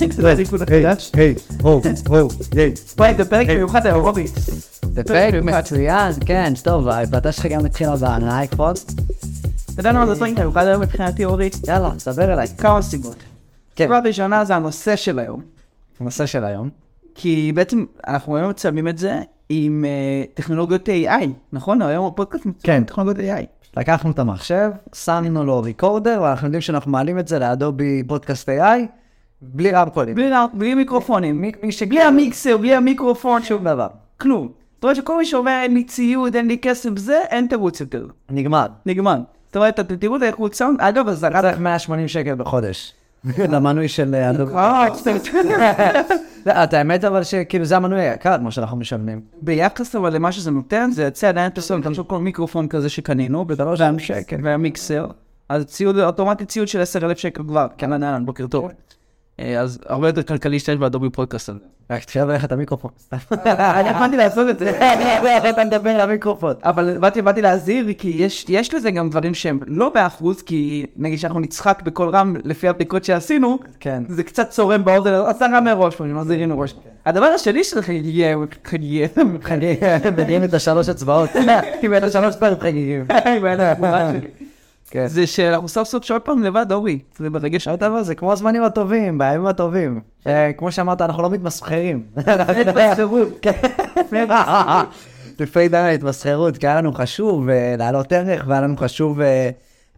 היי, היי, הו, הו, היי. וואי, זה פרק מיוחד היום, רובי. זה פרק מצוין, כן, טוב, ההקלטה שלך גם התחילה באייפוד. אתה יודע למה זה פרק מיוחד היום מבחינתי, אורי? יאללה, סבר אליי. כמה סיבות. כן. סיבה ראשונה זה הנושא של היום. הנושא של היום. כי בעצם אנחנו היום מצלמים את זה עם אה, טכנולוגיות AI, נכון? היום הפודקאסט מצלם כן. טכנולוגיות AI. לקחנו את המחשב, שמנו לו ריקורדר, ואנחנו יודעים שאנחנו מעלים את זה לאדובי פודקאסט AI, בלי רמקולים. בלי בלי מיקרופונים. מי- מי ש- בלי המיקסר, בלי המיקרופון, שום דבר. כלום. אתה רואה שכל מי שאומר אין לי ציוד, אין לי כסף, זה, אין תירוץ יותר. נגמר. נגמר. אתה רואה, אתם תראו את האיכות סאונד, אגב, אז רק... צריך 180 שקל בחודש. למנוי של אה, אדובי. אה, לא, את האמת אבל שכאילו זה המנוי היקר כמו שאנחנו משלמים. ביחס אבל למה שזה נותן, זה יוצא עדיין פרסומת, תחשוב כל מיקרופון כזה שקנינו, בדלוש אלף שקל, והמיקסר, אז ציוד, אוטומטי ציוד של 10,000 שקל כבר, כן אהלן, בוקר טוב. אה, אז הרבה יותר כלכלי להשתמש באדובי פודקאסט הזה. רק תחשב ללכת את המיקרופון. אני יכולתי לעשות את זה. אתה מדבר למיקרופון. אבל באתי, להזהיר, כי יש, לזה גם דברים שהם לא באחוז, כי נגיד שאנחנו נצחק בקול רם לפי הבדיקות שעשינו, כן. זה קצת צורם באוזן, אז רם מראש, מזהירים מראש. הדבר השני שלך יהיה, יהיה, מדהים את השלוש אצבעות. קיבל את השלוש פעמים חגיגים. כן. זה שאנחנו סוף סוף שעות פעם לבד, אורי, זה ברגש. עוד דבר, זה כמו הזמנים הטובים, בימים הטובים. אה, כמו שאמרת, אנחנו לא מתמסחרים. לפני די ההתמסחרות, כי היה לנו חשוב אה, להעלות ערך, והיה לנו חשוב אה,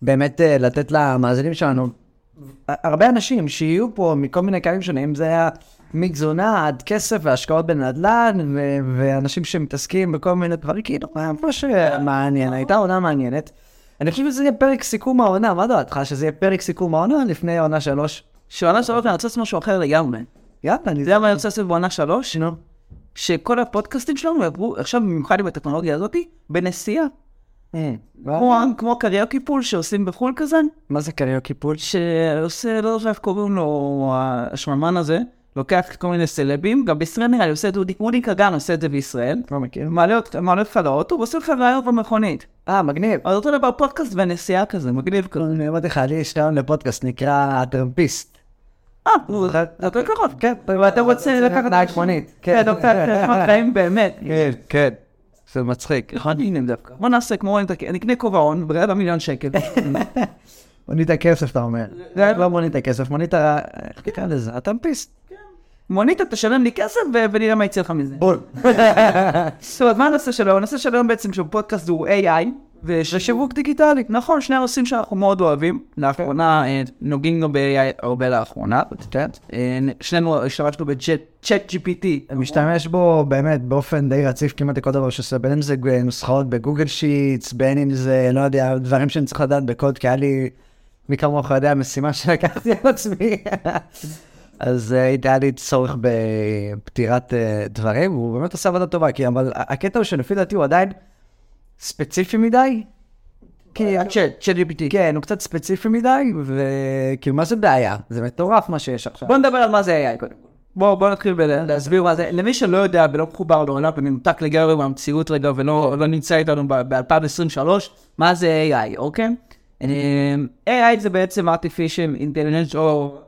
באמת לתת למאזינים שלנו, הרבה אנשים שיהיו פה מכל מיני קהלים שונים, זה היה מתזונה עד כסף והשקעות בנדל"ן, ואנשים שמתעסקים בכל מיני דברים, כאילו, היה ממש אה, מעניין, הייתה עונה מעניינת. אני חושב שזה יהיה פרק סיכום העונה, מה דעתך? שזה יהיה פרק סיכום העונה לפני העונה שלוש? שעונה שלוש אני רוצה לעשות משהו אחר לגמרי. יאללה, אני אתה יודע מה אני רוצה לעשות בעונה שלוש? נו. שכל הפודקאסטים שלנו יעברו, עכשיו במיוחד עם הטכנולוגיה הזאתי, בנסיעה. אה, כמו, קריוקי pool שעושים בחו"ל כזה, מה זה קריוקי pool? שעושה, לא יודע איך קוראים לו, השמרמן הזה, לוקח כל מיני סלבים, גם בישראל נראה לי עושה את זה, אודי- כגן עושה את זה בישראל. לא מכיר. מעלה אותך לאוטו ועושה לך רעיון במכונית. אה, מגניב. אז אותו דבר פודקאסט ונסיעה כזה, מגניב כזה. אני אמרתי לך, לי יש רעיון לפודקאסט נקרא הטרמפיסט. אה, יותר קרוב. כן, ואתה רוצה לקחת נהג מונית. כן, רוצה לקחת חיים באמת. כן, כן. זה מצחיק. אחד הנה דווקא. בוא נעשה כמו, אני אקנה כובע הון ברבע מיליון שקל. מונית הכסף, אתה אומר. לא מונית הכסף, מונית ה... איך תקרא לזה? הטרמפיסט. מונית, תשלם לי כסף ונראה מה יצא לך מזה. בול. טוב, אז מה הנושא שלו? הנושא של היום בעצם של פודקאסט הוא AI. ושיווק דיגיטלי. נכון, שני הנושאים שאנחנו מאוד אוהבים. לאחרונה אה, נוגעים לו ב-AI הרבה לאחרונה. אה, שנינו השתמשנו בצ'אט GPT. משתמש בו באמת באופן די רציף כמעט לכל דבר שעושה, בין אם זה נוסחאות בגוגל שיטס, בין אם זה, לא יודע, דברים שאני צריך לדעת בקוד, כי היה לי, מי כמוך יודע, משימה שלקחתי על עצמי. אז אה, היה לי צורך בפתירת אה, דברים, והוא באמת עושה עבודה טובה, כי אבל הקטע הוא שלפי דעתי הוא עדיין ספציפי מדי. כי הצ'אט, צ'אט GPT. כן, הוא קצת ספציפי מדי, וכאילו מה זה בעיה? זה מטורף מה שיש עכשיו. בוא נדבר על מה זה AI קודם. בוא, בוא נתחיל להסביר מה זה. למי שלא יודע ולא מחובר לעולם ומנותק לגמרי מהמציאות רגע ולא לא נמצא איתנו ב-2023, מה זה AI, אוקיי? אמ, AI זה בעצם artificial intelligence או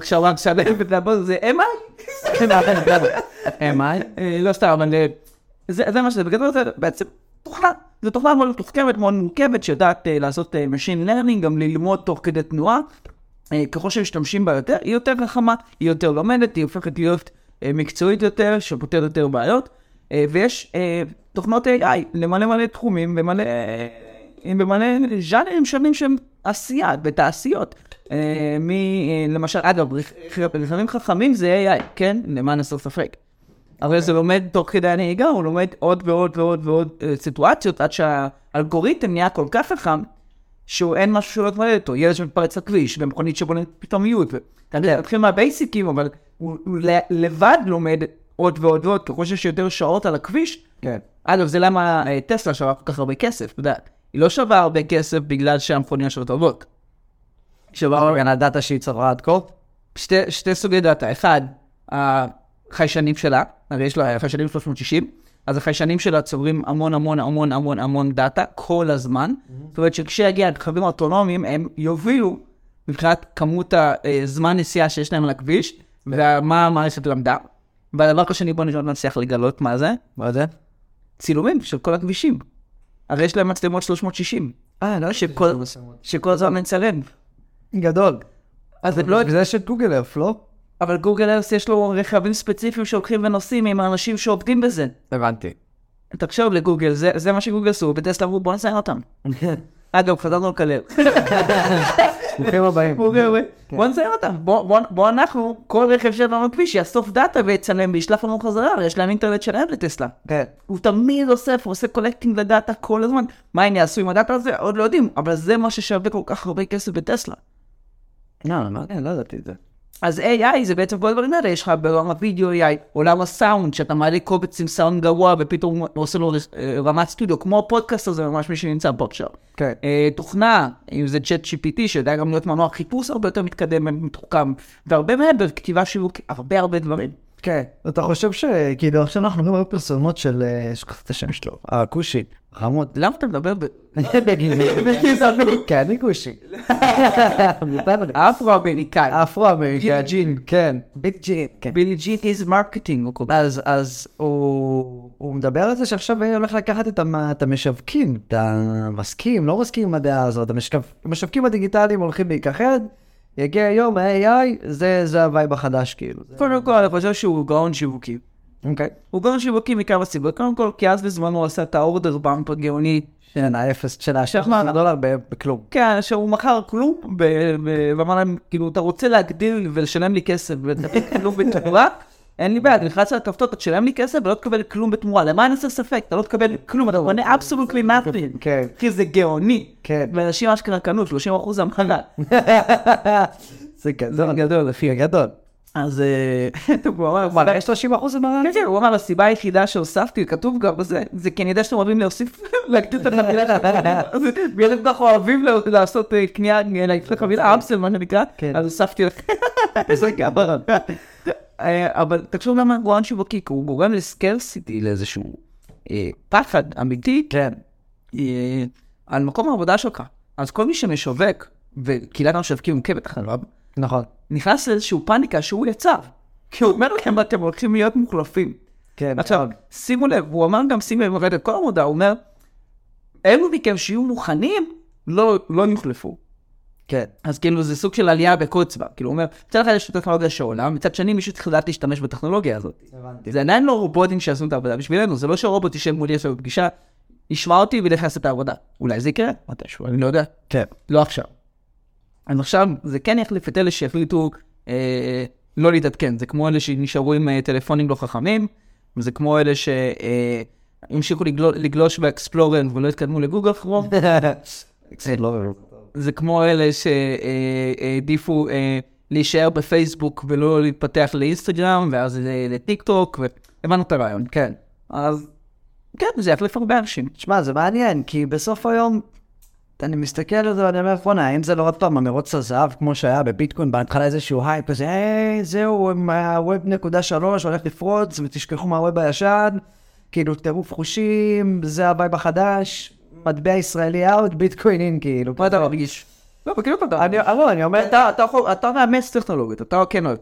כשאומרים שלם ודבר זה MI? MI? אה, לא סתם, אבל זה זה מה שזה, בגדול זה בעצם תוכנה. זו תוכנה מאוד מתוחכמת, מאוד מורכבת, שיודעת אה, לעשות אה, Machine Learning, גם ללמוד תוך כדי תנועה. ככל שמשתמשים בה יותר, היא יותר חכמה, היא יותר לומדת, היא הופכת להיות מקצועית יותר, שפותרת יותר בעיות. ויש תוכנות AI למלא מלא תחומים ומלא, במלא ז'אנרים שונים שהם עשייה ותעשיות. אה. אה, למשל, אגב, רכבים חכמים זה AI, כן? למען הסר ספק. אבל זה לומד תוך כדי הנהיגה, הוא לומד עוד ועוד ועוד ועוד אה, סיטואציות, עד שהאלגוריתם נהיה כל כך חכם, שהוא אין משהו שלא יתמודד איתו. ילד שמתפרץ לכביש, ומכונית שבונית פתאום מיוט. אתה יודע, תתחיל מהבייסיקים, אבל הוא, לבד לומד עוד ועוד ועוד, ככל שיש יותר שעות על הכביש. כן. אגב, זה למה טסלה שווה כל כך הרבה כסף, אתה יודע. היא לא שווה הרבה כסף בגלל שהמכוניות שלה טובות. שווה הרבה אורגן, הדאטה שהיא צברה עד כה? שתי, שתי סוגי דאטה, אחד, החיישנים שלה, הרי יש לה חיישנים 360, אז החיישנים שלה צוברים המון המון המון המון המון דאטה כל הזמן, זאת אומרת שכשיגיע הרכבים האוטונומיים הם יובילו מבחינת כמות הזמן נסיעה שיש להם על הכביש, ומה המערכת למדה. והדבר השני, בוא נראה נצליח לגלות מה זה. מה זה? צילומים של כל הכבישים. הרי יש להם מצלמות 360. אה, לא שכל- שכל הזמן מצלם. גדול. אז זה לא... זה את גוגל ארף, לא? אבל גוגל ארס יש לו רכבים ספציפיים שהולכים ונוסעים עם האנשים שעובדים בזה. הבנתי. תחשוב לגוגל, זה, זה מה שגוגל עשו, בטסלה אמרו בוא נציין אותם. אגב, חזרנו לקלל. ברוכים הבאים. בוא נציין אותם, בוא, אנחנו, כל רכב שלנו בכביש יאסוף דאטה ויצלם וישלח לנו חזרה, יש להם אינטרנט שלהם לטסלה. כן. הוא תמיד אוסף, הוא עושה collecting לדאטה כל הזמן. מה הם יעשו עם הדאטה הזה? עוד לא יודעים, אבל זה מה ששווה כל כך הרבה כסף בטסלה. לא, מעניין, לא ידעתי את זה. אז AI זה בעצם כל הדברים האלה, יש לך בעולם הווידאו AI, עולם הסאונד, שאתה מעלה קובץ עם סאונד גרוע ופתאום עושה לו אה, רמת סטודיו, כמו הפודקאסט הזה ממש מי שנמצא פה עכשיו. כן. אה, תוכנה, אם זה ChatGPT, שיודע גם להיות מנוע חיפוש הרבה יותר מתקדם ומתוחכם, והרבה מעבר, כתיבה שיווק, הרבה הרבה דברים. כן. אתה חושב שכאילו עכשיו אנחנו רואים פרסומות של... אה, שכחתי את השם שלו. הכושי. חמוד. למה אתה מדבר ב... כן, אני כושי. אפרו-אמריקאי. אפרו-אמריקאי, ג'ין, כן. ביג ג'ין, כן. Billy Gene is marketing. אז, הוא, מדבר על זה שעכשיו הוא הולך לקחת את, המ, את המשווקים, את המסכים, לא מסכים עם הדעה הזאת, המשווקים הדיגיטליים הולכים להיכחד, יגיע יום ה-AI, זה, זה ה vibe החדש כאילו. קודם כל, אני חושב שהוא גאון שיווקי. אוקיי. הוא גאון שיווקי מכמה סיבות. קודם כל, כי אז בזמנו הוא עשה את ה order bump הגאוני. האפס של השחמט שחמט. דולר בכלום. כן, שהוא מכר כלום, ואמר להם, כאילו, אתה רוצה להגדיל ולשלם לי כסף ולתת כלום בתמורה? אין לי בעיה, אתה נכנס לכפתור, אתה תשלם לי כסף ולא תקבל כלום בתמורה. למה אני עושה ספק? אתה לא תקבל כלום, אתה קונה absolutely nothing. כן. כי זה גאוני. כן. ואנשים אשכרה קנו 30 אחוז המחנה. זה גדול, אחי, גדול. אז אה, הוא אמר, וואלה, יש 30 אחוז המרה? כן, כן, הוא אמר, הסיבה היחידה שהוספתי, כתוב גם בזה, זה כי אני יודע שאתם אוהבים להוסיף, להגדיל את החבילה שלכם. בגלל כל כך אוהבים לעשות אה, קנייה, להגדיל חבילה, אמסל, מה שנקרא, כן. אז הוספתי לך. איזה גבר. אה, אבל תחשוב למה הוא שיווקי, כי הוא גורם לסקרסיטי, לאיזשהו פחד אמיתי, כן. על מקום העבודה שלך. אז כל מי שמשווק, וקהילת המשווקים עוקבת אחריו, נכון. נכנס לאיזשהו פאניקה שהוא יצר. כי הוא אומר לכם, אתם הולכים להיות מוחלפים. כן. עכשיו, שימו לב, הוא אמר גם, שימו לב, ראיתי את כל המודעה, הוא אומר, אלו מכם שיהיו מוכנים, לא, לא יוחלפו. כן. אז כאילו זה סוג של עלייה בקוצבה. כאילו הוא אומר, מצד אחד יש טכנולוגיה שעולה, מצד שני מישהו צריך לדעת להשתמש בטכנולוגיה הזאת. הבנתי. זה עדיין לא רובוטים שיעשו את העבודה בשבילנו, זה לא שרובוט יישב מולי עכשיו בפגישה, ישמע אותי וילך לעשות את העבודה. אולי זה יקרה מתישהו, אני לא יודע. כן. לא עכשיו. אז עכשיו זה כן יחליף את אלה שהחליטו אה, לא להתעדכן, זה כמו אלה שנשארו עם אה, טלפונים לא חכמים, וזה כמו אלה שהמשיכו לגלוש, לגלוש באקספלורר ולא התקדמו לגוגל כרום, לא, זה כמו אלה שהעדיפו אה, להישאר בפייסבוק ולא להתפתח לאינסטגרם, ואז אה, לטיק טוק, והבנו את הרעיון. כן. אז כן, זה יחליף הרבה אנשים. תשמע, זה מעניין, כי בסוף היום, אני מסתכל על זה ואני אומר, בוא'נה, האם זה לא עוד פעם המרוץ לזהב, כמו שהיה בביטקוין, בהתחלה איזשהו הייפ כזה, היי, זהו, ה web נקודה שלוש הולך לפרוץ, ותשכחו מה web הישן, כאילו, טירוף חושים, זה ה vibe החדש, מטבע ישראלי out, ביטקוין in, כאילו. מה אתה מרגיש? לא, בכאילו אתה... אני, לא, אני אומר, אתה, מאמץ טכנולוגיות, אתה כן אוהב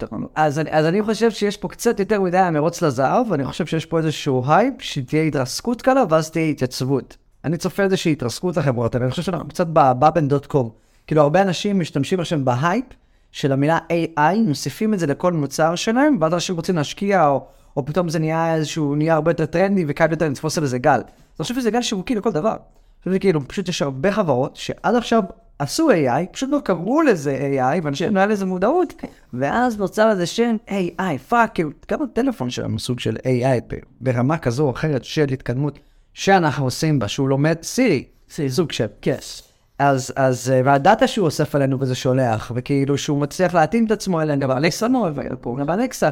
אני, אז אני חושב שיש פה קצת יותר מדי המרוץ לזהב, ואני חושב שיש פה איזשהו הייפ, שתהיה התרסקות קלה, ואז תהיה התייצבות. אני צופה איזושהי התרסקות לחברות האלה, אני חושב שאנחנו קצת ב bubble dot com. כאילו, הרבה אנשים משתמשים עכשיו בהייפ של המילה AI, מוסיפים את זה לכל מוצר שלהם, ואז אנשים רוצים להשקיע, או, או פתאום זה נהיה איזשהו, נהיה הרבה יותר טרנדי, וקל יותר לתפוס על איזה גל. אז אני חושב שזה גל שיווקי לכל דבר. אני חושב שכאילו, פשוט יש הרבה חברות שעד עכשיו עשו AI, פשוט לא קראו לזה AI, ואנשים לא היה לזה מודעות, ואז נוצר איזה שם AI, fuck, כאילו, גם הטלפון שלנו סוג של AI ברמה כזו או אחרת של התקדמות שאנחנו עושים בה, שהוא לומד סירי, סוג של, כס. אז, אז, אה, והדאטה שהוא אוסף עלינו וזה שולח, וכאילו שהוא מצליח להתאים את עצמו אלינו. גם אלכסה לא אוהב פה. גם אלכסה,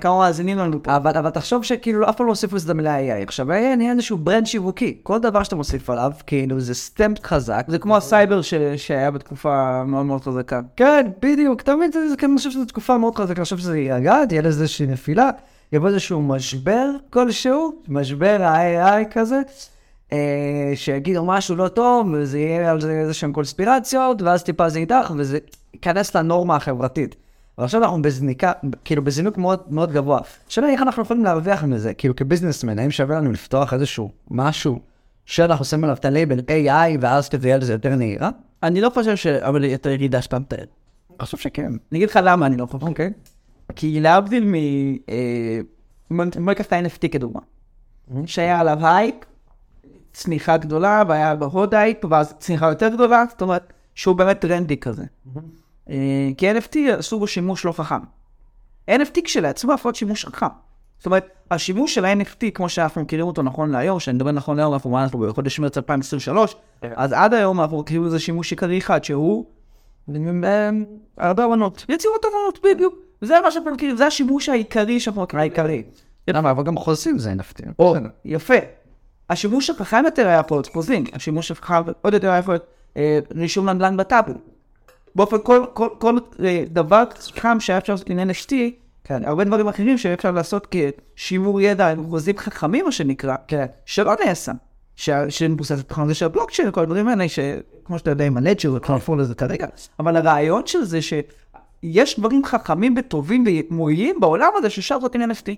כמה מאזינים לנו פה. אבל, אבל תחשוב שכאילו אף פעם לא הוסיפו לזה את המילה AI. עכשיו, AI נהיה איזשהו brand שיווקי. כל דבר שאתה מוסיף עליו, כאילו זה stamp חזק. זה כמו הסייבר ש- שהיה בתקופה מאוד מאוד חזקה. כן, בדיוק, מבין, זה- זה- אני חושב שזו תקופה מאוד חזקה, אני חושב שזה יירגע, תהיה לזה איזושהי נפילה, יבוא איזשהו משבר כלשהו, משבר ה-AI כזה, אה, שיגידו משהו לא טוב, וזה יהיה על זה איזה שהן קונספירציות, ואז טיפה זה יידח, וזה ייכנס לנורמה החברתית. אבל עכשיו אנחנו בזניקה, כאילו בזינוק מאוד מאוד גבוה. השאלה איך אנחנו יכולים להרוויח מזה, כאילו כביזנסמן, האם שווה לנו לפתוח איזשהו משהו שאנחנו שמים עליו את הלייבל AI, ואז כזה יהיה לזה יותר נהירה? אני לא חושב ש... אבל יותר ירידה שאתה מתאר. אני חושב שכן. אני אגיד לך למה אני לא חושב. אוקיי. כי להבדיל מ... בוא ניקח את ה-NFT כדוגמה. שהיה עליו הייפ, צניחה גדולה, והיה עוד הייפ, ואז צניחה יותר גדולה, זאת אומרת, שהוא באמת טרנדי כזה. אה, כי NFT עשו בו שימוש לא חכם. NFT כשלעצמו יכול להיות שימוש חכם. זאת אומרת, השימוש של ה-NFT, כמו שאנחנו מכירים אותו נכון להיום, שאני מדבר נכון להיום, אנחנו אנחנו בחודש מרץ 2023, אז עד היום אנחנו מכירים לזה שימוש עיקרי אחד, שהוא אה, הרבה אמנות. יצירות אמנות, בדיוק. זה מה שאנחנו מכירים, זה השימוש העיקרי שאנחנו מכירים. העיקרי. למה, אבל גם חוזים זה NFT. או, יפה. השימוש החכם יותר היה להיות חוזים, השימוש החכם עוד יותר היה להיות אה, רישום נדל"ן בטאבו. באופן כל, כל, כל אה, דבר חכם שהיה אפשר לעשות עם NFT, כן, הרבה דברים אחרים שאפשר לעשות כשימור ידע עם חוזים חכמים, מה שנקרא, כן. שלא נעשה. ש- שמבוסס על של הבלוקצ'יין, כל הדברים האלה, שכמו שאתה יודע עם הלג'ר, וכבר לזה כרגע. אבל הרעיון של זה שיש דברים חכמים וטובים ומועילים בעולם הזה שאפשר לעשות עם NFT,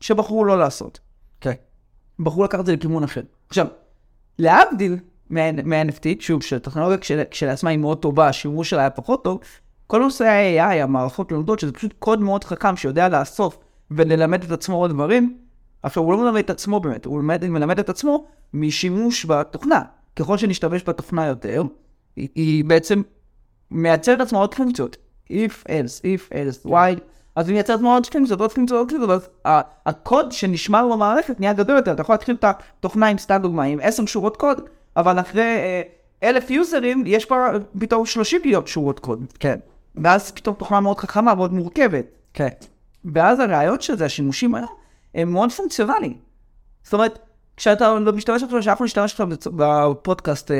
שבחרו לא לעשות. כן. בחרו לקחת את זה לכיוון אחר. עכשיו, להבדיל מה-NFT, שוב, שהטכנולוגיה כשל- כשלעצמה היא מאוד טובה, השימוש שלה היה פחות טוב, כל נושא ה-AI, המערכות לומדות, שזה פשוט קוד מאוד חכם שיודע לאסוף וללמד את עצמו עוד דברים. עכשיו, הוא לא מלמד את עצמו באמת, הוא מלמד, מלמד את עצמו משימוש בתוכנה. ככל שנשתמש בתוכנה יותר, היא, היא בעצם מייצרת לעצמה עוד פונקציות. If else, if else, why, אז היא מייצרת מאוד פונקציות, עוד פונקציות, עוד פונקציות, אז ה- הקוד שנשמר במערכת נהיה גדול יותר, אתה יכול להתחיל את התוכנה עם סתם דוגמה, עם 10 שורות קוד, אבל אחרי אה, אלף יוזרים, יש פה פתאום 30 מיליון שורות קוד. כן. ואז פתאום תוכנה מאוד חכמה, מאוד מורכבת. כן. ואז הרעיון של זה, השימושים האלה, הם מאוד פונקציונליים. זאת אומרת, כשאתה לא משתמש עכשיו, שאנחנו נשתמש עכשיו בצ- בפודקאסט,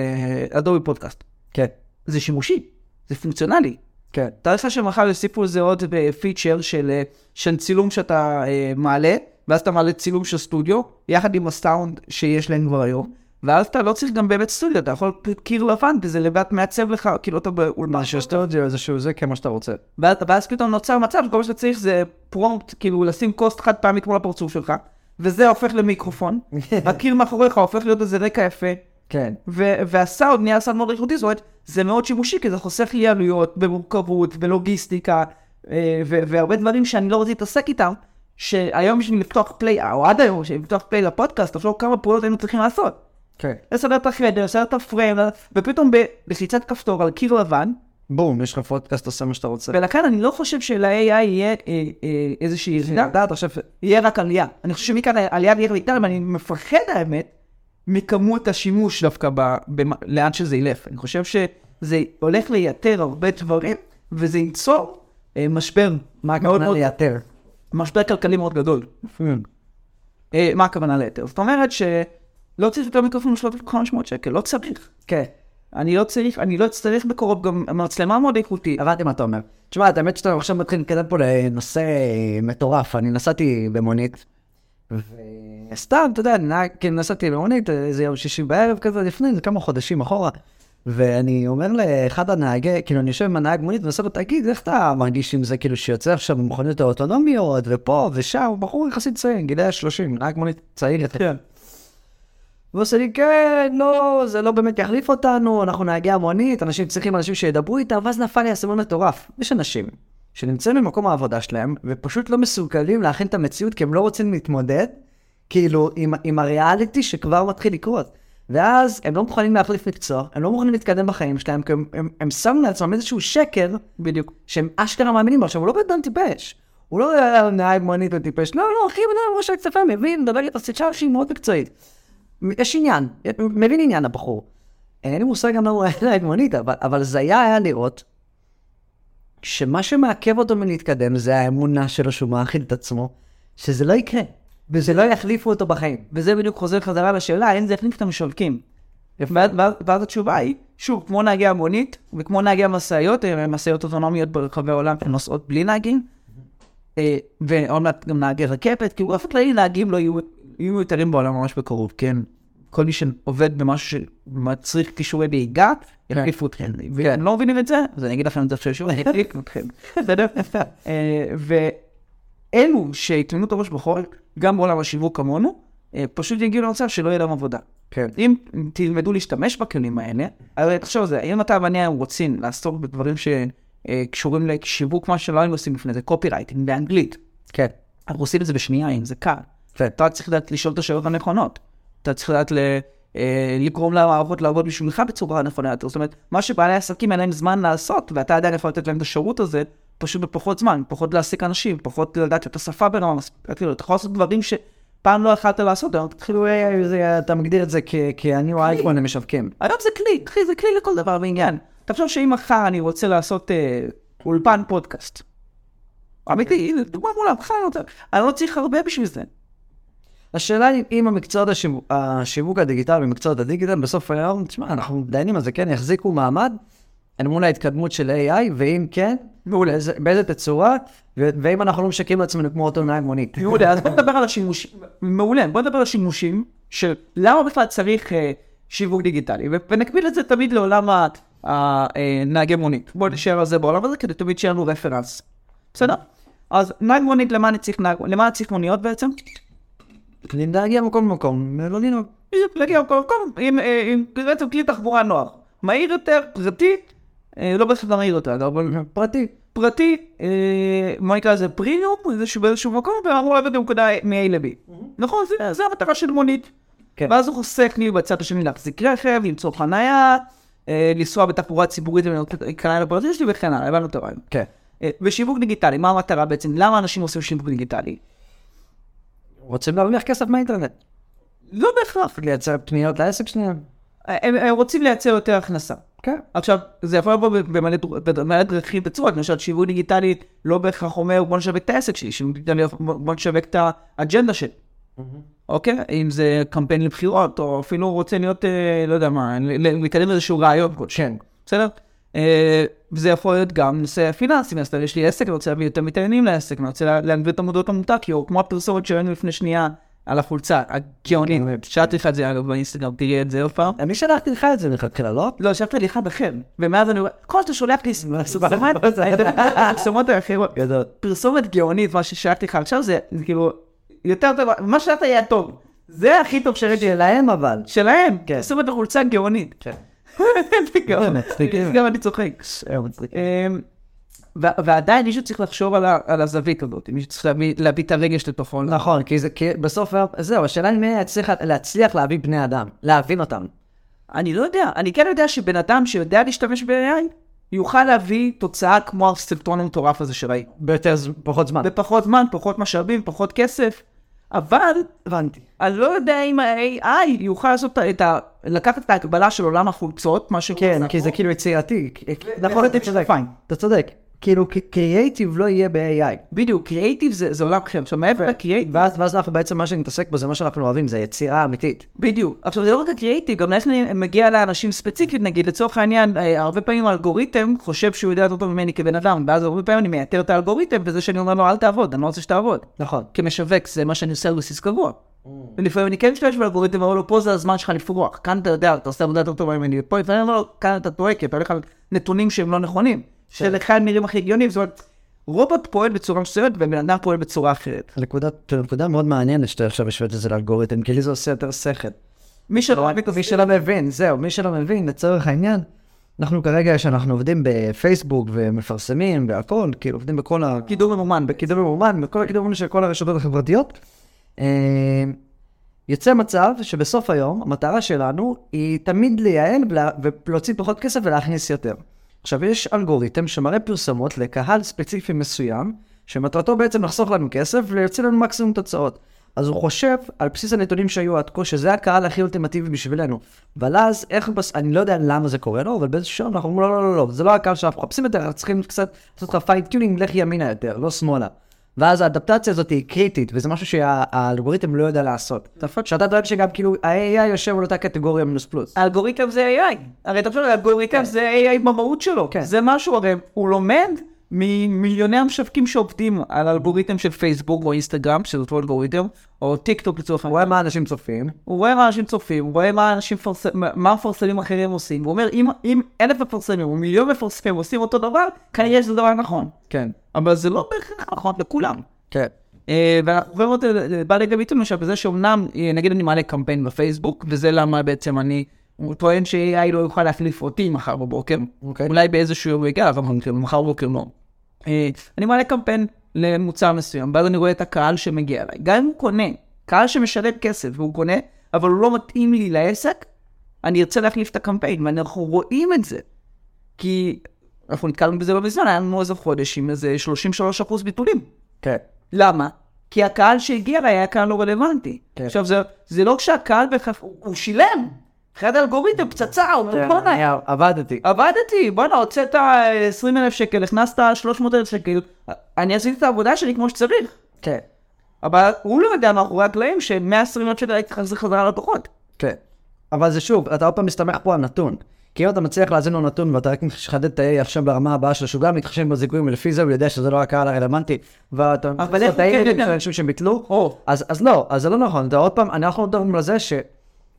אדובי פודקאסט, כן. זה שימושי, זה פונקציונלי. כן. תאר לך שמחר יוסיפו לזה עוד פיצ'ר של, אה, של צילום שאתה אה, מעלה, ואז אתה מעלה צילום של סטודיו, יחד עם הסאונד שיש להם כבר היום, ואז אתה לא צריך גם באמת סטודיו, אתה יכול קיר לבן, וזה לבד מעצב לך, כאילו אתה באולמן. משהו סטודיו, איזשהו זה, כמו שאתה רוצה. ואז, ואז פתאום נוצר מצב שכל מה שאתה צריך זה prompt, כאילו לשים כוס חד פעמית מול הפרצוף שלך, וזה הופך למיקרופון, הקיר מאחוריך הופך להיות איזה רקע יפה, כן. והסאונד נהיה סאונד מאוד איכותי, זאת אומרת, זה מאוד שימושי, כי זה חוסך לי עלויות במורכבות, בלוגיסטיקה, אה, והרבה דברים שאני לא רוצה להתעסק איתם, שהיום בשביל לפתוח play, או עד היום, בשביל לפתוח play לפודקאסט, תחשוב כמה פעולות היינו צריכים לעשות. כן. לסדר את החדר, לסדר את הפריים, ופתאום בלחיצת כפתור על קיר לבן, בום, יש לך פודקאסט, עושה מה שאתה רוצה. ולכן אני לא חושב של-AI יהיה אה, אה, איזושהי ירידה, אתה אתה חושב... יהיה רק עלייה. אני חושב שמכאן העלייה תהיה קליטה, ואני מפחד האמת מכמות השימוש דווקא ב, ב, לאן שזה ילך. אני חושב שזה הולך לייתר הרבה דברים, וזה ייצור אה, משבר מה הכוונה לייתר? משבר כלכלי מאוד גדול. אה, מה הכוונה לייתר? זאת אומרת שלא צריך יותר מיקרופון של 500 שקל, לא צריך. כן. אני לא צריך, אני לא אצטרך בקרוב גם מצלמה מאוד איכותית. הבנתי מה אתה אומר. תשמע, האמת שאתה עכשיו מתחיל להתקדם פה לנושא מטורף. אני נסעתי במונית, וסתם, אתה יודע, כן, נסעתי במונית, איזה יום שישי בערב כזה, לפני, זה כמה חודשים אחורה. ואני אומר לאחד הנהגי, כאילו, אני יושב עם הנהג מונית ועושה לו, תגיד, איך אתה מרגיש עם זה, כאילו, שיוצא עכשיו במכוניות האוטונומיות, ופה ושם, הוא בחור יחסית צעיר, גילי ה-30, נהג מונית צעיר יותר. כן. והוא עושה לי, כן, לא, זה לא באמת יחליף אותנו, אנחנו נהגי המונית, אנשים צריכים אנשים שידברו איתם, ואז נפל לי האסימון מטורף. יש אנשים שנמצאים במקום העבודה שלהם, ופשוט לא מסוגלים להכין את המציאות, כי הם לא רוצים להתמודד, כאילו, עם, עם הריאליטי שכבר מתחיל לקרות. ואז הם לא מוכנים להחליף מקצוע, הם לא מוכנים להתקדם בחיים שלהם, כי הם, הם, הם שמו לעצמם איזשהו שקר, בדיוק, שהם אשכרה מאמינים בו. עכשיו, הוא לא בן אדם טיפש. הוא לא היה נהג מונית וטיפש, לא, לא, אחי, בן אדם ראש הכספים, מבין, מדבר איתה סצ'אר שהיא מאוד מקצועית. יש עניין, מבין עניין הבחור. אין לי מושג גם למה הוא היה נהג מונית, אבל, אבל זה היה, היה לראות שמה שמעכב אותו מלהתקדם זה האמונה שלו שהוא מאכיל את עצמו, שזה לא יקרה, וזה לא יחליפו אותו בחיים. וזה בדיוק חוזר חזרה לשאלה, האם זה יחליף את המשווקים. ואז, התשובה היא, שוב, כמו נהגי המונית, וכמו נהגי המשאיות, אה, משאיות אוטונומיות ברחבי העולם שנוסעות בלי נהגים, אה, ועוד מעט גם נהגי רכבת, כי באופן כללי נהגים לא יהיו, יהיו מיותרים בעולם ממש בקרוב, כן? כל מי שעובד במשהו שמצריך כישורי נהיגה, יחליפו אתכם. ואם לא מבינים את זה, אז אני אגיד לכם את זה עכשיו שוב, אני אחליף אתכם. בסדר? אה, ואלו שיטמנו את הראש בחול, גם בעולם השיווק כמונו, אה, פשוט יגיעו למצב שלא יהיה להם עבודה. כן. אם תלמדו להשתמש בכלים האלה, הרי תחשוב על זה, אם אתה ואני היום רוצים לעסוק בדברים שקשורים לשיווק, מה שלא היינו עושים לפני זה, קופי רייטינג באנגלית. כן. אנחנו עושים את זה בשנייה, אם זה קל. כן. אתה צריך לשאול את השאלות הנכונות. אתה צריך לדעת. אה, לגרום למערכות לעבוד בשבילך בצורה נכונה יותר. זאת אומרת, מה שבעלי עסקים אין להם זמן לעשות, ואתה עדיין יכול לתת להם את השירות הזה, פשוט בפחות זמן, פחות להעסיק אנשים, פחות לדעת את השפה ברמה מספיק, כאילו, אתה יכול לעשות דברים שפעם לא יכלת לעשות, היום תתחילו... כאילו, זה- אתה מגדיר את זה כ- כ-אני או אייפון למשווקים. היום זה כלי, אחי, זה כלי לכל דבר ועניין. תחשוב שאם מחר אני רוצה לעשות אה, אולפן פודקאסט. אמיתי, דוגמה מולה, מחר אני רוצה, אני לא צריך הרבה בשביל זה. השאלה היא אם המקצועות השיווק, השיווק הדיגיטלי ומקצועות הדיגיטל בסוף היום, תשמע, אנחנו דיינים על זה, כן, יחזיקו מעמד אל מול ההתקדמות של AI, ואם כן, מעולה, איזה- באיזה תצורה, ואם אנחנו לא משקים לעצמנו כמו אותו נהג מונית. מעולה, אז בוא נדבר על השימושים, מעולה, בוא נדבר על השימושים של למה בכלל צריך אה, שיווק דיגיטלי, ונקביל את זה תמיד לעולם ה- ה- אה, נהגי מונית. בוא נשאר על זה בעולם הזה כדי תמיד שיהיה לנו רפרנס. בסדר? אז נהג מונית, למה אני צריך נהג, למה צריך מוניות בעצם? להגיע ממקום למקום, לא לנהוג. בדיוק, להגיע למקום למקום, עם, אה, עם בעצם כלי תחבורה נוח. מהיר יותר, פרטי, אה, לא בהכרח מהיר יותר, אבל פרטי. פרטי, אה, מה נקרא לזה, פרימיום, איזשהו באיזשהו מקום, ואמור לעבוד בנקודה מ-A ל-B. נכון, זה- המטרה של מונית. כן. ואז הוא חוסק לי בצד השני להחזיק רכב, למצוא חנייה, לנסוע בתחבורה ציבורית ולהיכנע לפרטי שלי וכן הלאה, הבנו את הרעיון. כן. ושיווק דיגיטלי, מה המטרה בעצם? למה אנשים עושים שיווק דיגיטלי? רוצים להרוויח כסף מהאינטרנט. לא בהכרח. לייצר פניות לעסק שלהם. הם, הם רוצים לייצר יותר הכנסה. כן. עכשיו, זה יכול לבוא במלא במלא דרכים וצורות, למשל שיווק דיגיטלי לא בהכרח אומר בוא נשווק את העסק שלי, דיגיטלי אומר, בוא נשווק את האג'נדה שלי, אוקיי? אם זה קמפיין לבחירות, או אפילו רוצה להיות, אה, לא יודע מה, לקדם איזשהו רעיון כלשהו, כן. בסדר? אה, וזה יכול להיות גם נושא פיננסי, אז יש לי עסק, אני רוצה להביא יותר מתעניינים לעסק, אני רוצה לה- להגביר את המודעות למותג, כי הוא כמו הפרסומת שראינו לפני שנייה על החולצה, הגאונית, שאלתי לך את זה אגב באינסטגרם, תראי את זה עוד פעם. אני שלחתי לך את זה מלכתחילה, לא? לא, שלחת לי אחד אחר, ומאז אני רואה, כל הזמן אתה שולח לי פרסומת, פרסומות אחרות, גדול. פרסומת גאונית, מה ששלחתי לך עכשיו זה כאילו יותר טוב, מה ששלחת היה טוב, זה הכי טוב שראיתי, שלהם אבל. שלהם, כן. פרסומת לחולצה גאונית. כן. גם-. גם אני צוחק. אמ, ועדיין מישהו צריך לחשוב על הזווית הזאת, מישהו צריך להביא- את הרגש לתוכו. נכון, כי בסוף, זהו, השאלה היא מי יצליח להצליח להביא בני אדם, להבין אותם. אני לא יודע, אני כן יודע שבן אדם שיודע להשתמש ב-AI, יוכל להביא תוצאה כמו הסרטון המטורף הזה שראיתי. ביותר, פחות זמן. בפחות זמן, פחות משאבים, פחות כסף, אבל הבנתי. אני לא יודע אם ה-AI יוכל לעשות את ה... לקחת את ההגבלה של עולם החולצות, מה שהוא כן, כי זה כאילו יצירתי. נכון, צודק. אתה צודק. כאילו, קריאייטיב לא יהיה ב-AI. בדיוק, קריאייטיב זה זה עולם אחר. עכשיו, מעבר לקריאייטיב, ואז, ואז אנחנו בעצם, מה שנתעסק בו זה מה שאנחנו אוהבים, זה יצירה אמיתית. בדיוק. עכשיו, זה לא רק הקריאייטיב, גם איך מגיע לאנשים ספציפית, נגיד, לצורך העניין, אה, הרבה פעמים האלגוריתם חושב שהוא יודע יותר טוב ממני כבן אדם, ואז הרבה פעמים אני מייתר את האלגוריתם בזה שאני אומר לו, אל תעבוד, אני לא רוצה שתעבוד. נכון. כמשווק, זה מה שאני עושה על בסיס קבוע. ולפעמים אני כן משתמש באלגוריתם, לו, פה זה הזמן שלך לפרוח, כאן אתה יודע, אתה עושה עבודה יותר טובה ממני, ופה לפעמים לא, כאן אתה טועה, כי אתה הולך על נתונים שהם לא נכונים, שלך הם נראים הכי הגיוניים, זאת אומרת, רובוט פועל בצורה מסוימת, ובן אדם פועל בצורה אחרת. נקודה מאוד מעניינת שאתה עכשיו השווית את זה לאלגוריתם, כי לי זה עושה יותר שכל. מי שלא לא, מבין, זהו, מי שלא מבין, לצורך העניין, אנחנו כרגע, שאנחנו עובדים בפייסבוק ומפרסמים והכל, כאילו עובדים בכל ה... קידום ממומן, קידום ממומן, בכל הקידום של כל הרשתות החברתיות. אה, יוצא מצב שבסוף היום, המטרה שלנו היא תמיד לייעל ולה- ולהוציא פחות כסף ולהכניס יותר. עכשיו, יש אלגוריתם שמראה פרסומות לקהל ספציפי מסוים, שמטרתו בעצם לחסוך לנו כסף ולהוציא לנו מקסימום תוצאות. אז הוא חושב, על בסיס הנתונים שהיו עד כה, שזה הקהל הכי אולטימטיבי בשבילנו. אבל אז, איך, בס... אני לא יודע למה זה קורה לו, אבל באיזשהו שלב אנחנו אומרים, לא, לא, לא, לא, זה לא הקהל שאנחנו מחפשים יותר, אנחנו צריכים קצת לעשות לך fine-tuning, לך ימינה יותר, לא שמאלה. ואז האדפטציה הזאת היא קריטית, וזה משהו שהאלגוריתם לא יודע לעשות. שאתה טוען שגם כאילו ה-AI יושב על אותה קטגוריה מינוס פלוס. האלגוריתם זה AI. הרי אתה חושב, האלגוריתם זה AI במהות שלו. כן. זה משהו, הרי הוא לומד ממיליוני המשווקים שעובדים על אלגוריתם של פייסבוק או אינסטגרם, שזה אותו אלגוריתם, או טיק טוק לצורך הוא רואה מה אנשים צופים. הוא רואה מה אנשים צופים, הוא רואה מה אנשים מפרס... מה מפרסמים אחרים עושים, הוא אומר אם, אם אלף מפרסמים או מיליון מפרסמים עושים אותו דבר, כנראה שזה דבר נכון. כן. אבל זה לא בהכרח נכון לכולם. כן. אה, ואנחנו רואים את זה בא לידי ביטוי למשל בזה שאומנם, אה, נגיד אני מעלה קמפיין בפייסבוק, וזה למה בעצם אני, הוא טוען ש-AI לא יוכל להחליף אותי מחר בבוקר, אוקיי. אולי באיזשהו רגע, אבל מחר בבוקר לא. אה, אני מעלה קמפיין למוצר מסוים, ואז אני רואה את הקהל שמגיע אליי. גם אם הוא קונה, קהל שמשלם כסף והוא קונה, אבל הוא לא מתאים לי לעסק, אני ארצה להחליף את הקמפיין, ואנחנו רואים את זה. כי אנחנו נתקלנו בזה לא מזמן, היה לנו איזה חודש עם איזה 33% ביטולים. כן. למה? כי הקהל שהגיע אליי היה קהל לא רלוונטי. כן. עכשיו, זה, זה לא כשהקהל בכלל, הוא, הוא שילם. אחרי האלגוריתם פצצה, הוא אומר, כן, בואנה, אני עבדתי. עבדתי, בואנה, הוצאת 20 אלף שקל, הכנסת 300 אלף שקל, אני עשיתי את העבודה שלי כמו שצריך. כן. אבל הוא לא יודע מאחורי הקלעים ש-120 אלף שקל הייתי חזרה ללקוחות. כן. אבל זה שוב, אתה עוד פעם מסתמך פה על נתון. כי אם אתה מצליח להאזין לו נתון ואתה רק מחדד את ה-A עכשיו ברמה הבאה שלו, שהוא גם מתחשב בזיכויים ולפי זה הוא יודע שזה לא הקהל הרלוונטי, ואתה אבל איך כן? של אנשים שביטלו. אז לא, אז זה לא נכון, אתה עוד פעם, אנחנו מדברים על זה ש...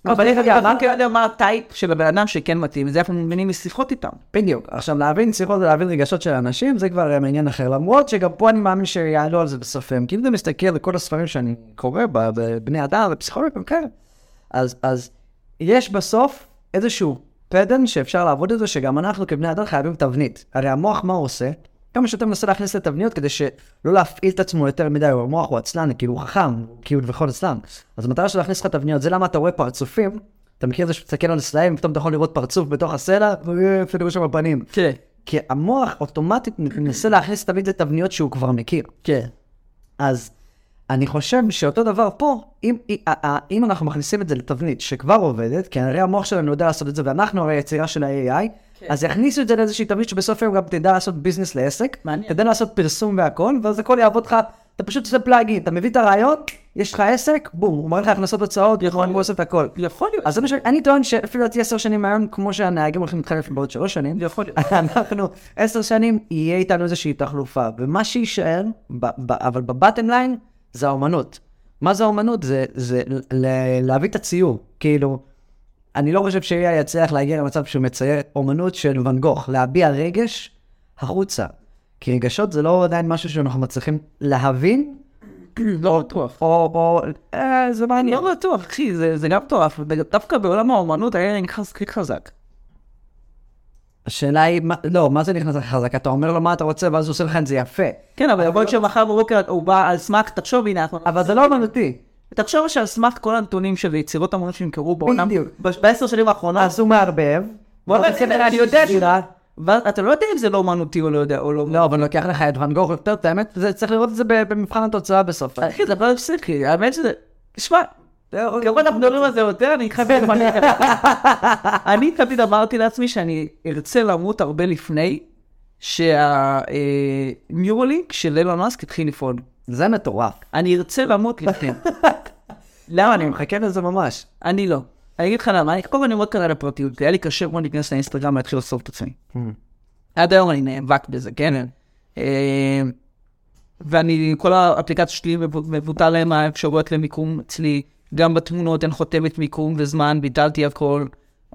אבל איך אתה כן יודע מה הטייפ של הבן אדם שכן מתאים, זה אנחנו מבינים משיחות איתם. בדיוק. עכשיו, להבין שיחות ולהבין רגשות של אנשים, זה כבר מעניין אחר. למרות שגם פה אני מאמין שיעלו על זה בסוף. אה, כי אם אתה מסתכל לכל הספרים שאני קורא בבני אדם ופסיכולוגיה וכאלה, אז, אז יש בסוף איזשהו פדן שאפשר לעבוד זה, שגם אנחנו כבני אדם חייבים תבנית. הרי המוח, מה הוא עושה? כמה שיותר מנסה להכניס לתבניות כדי שלא להפעיל את עצמו יותר מדי, הוא המוח הוא עצלן, כאילו הוא חכם, הוא כאילו בכל עצלן. אז המטרה שלו להכניס לך תבניות, זה למה אתה רואה פרצופים, אתה מכיר את זה שאתה מסתכל על סלעים, ופתאום אתה יכול לראות פרצוף בתוך הסלע, ואפילו שם הפנים. כן. כי המוח אוטומטית מנסה להכניס תמיד לתבניות שהוא כבר מכיר. כן. אז אני חושב שאותו דבר פה, אם, אם אנחנו מכניסים את זה לתבנית שכבר עובדת, כי הרי המוח שלנו יודע לעשות את זה, ואנחנו הרי יצירה של ה-AI, כן. אז יכניסו את זה לאיזושהי תבנית שבסוף היום גם תדע לעשות ביזנס לעסק, מעניין. תדע לעשות פרסום והכל, ואז הכל יעבוד לך, אתה פשוט עושה פלאגין, אתה מביא את הרעיון, יש לך עסק, בום, הוא מראה לך הכנסות הוצאות, יכול הוא עושה את הכל. יכול להיות. אז ש... אני טוען שאפילו לדעתי עשר שנים מהיום, כמו שהנהגים הולכים להתחלף בעוד שלוש שנים, יכול להיות. אנחנו עשר שנים, יהיה איתנו איזושהי תחלופה, ומה שיישאר, ב- ב- אבל בבטם ליין, זה האומנות. מה זה האומנות? זה, זה ל- להביא את הציור. כאילו, אני לא חושב ש-AI יצליח להגיע למצב שהוא מצייר אומנות של ואן גוך, להביע רגש החוצה. כי רגשות זה לא עדיין משהו שאנחנו מצליחים להבין, לא בטוח. או, או, אה, זה מעניין. לא בטוח, אחי, זה זה גם מטורף. דווקא בעולם האומנות היה נכנס חזק. השאלה היא, לא, מה זה נכנס לך חזק? אתה אומר לו מה אתה רוצה, ואז הוא עושה לך את זה יפה. כן, אבל יכול להיות שמחר בבוקר הוא בא על סמך, תחשוב, הנה, אנחנו... אבל זה לא אומנותי. תחשוב שעל סמך כל הנתונים של יצירות המונות שנמכרו בעולם, בעשר שנים האחרונות, אז הוא מערבב. בוא נעשה, אני יודע סגירה. ואתה לא יודע אם זה לא אומנותי או לא יודע, או לא... לא, אבל לוקח לך את ואן גוך יותר, את האמת, צריך לראות את זה במבחן התוצאה בסוף. אחי, זה לא פסיכי, האמת שזה... תשמע, ככל אנחנו מדברים על זה יותר, אני אתחבא את מה אני תמיד אמרתי לעצמי שאני ארצה למות הרבה לפני שהניורלינק של אילון מאסק התחיל לפעול. זה מטורף. אני ארצה למות לפני. למה אני מחכה? לזה ממש. אני לא. אני אגיד לך למה, אני- כל אני מאוד קטן לפרטיות, היה לי קשה מאוד להיכנס לאינסטגרם ולהתחיל לחשוף את עצמי. עד היום אני נאבק בזה, כן? אה, ואני, כל האפליקציות שלי מבו- מבוטל להם האפשרויות למיקום אצלי, גם בתמונות אין חותמת מיקום וזמן, ביטלתי הכל.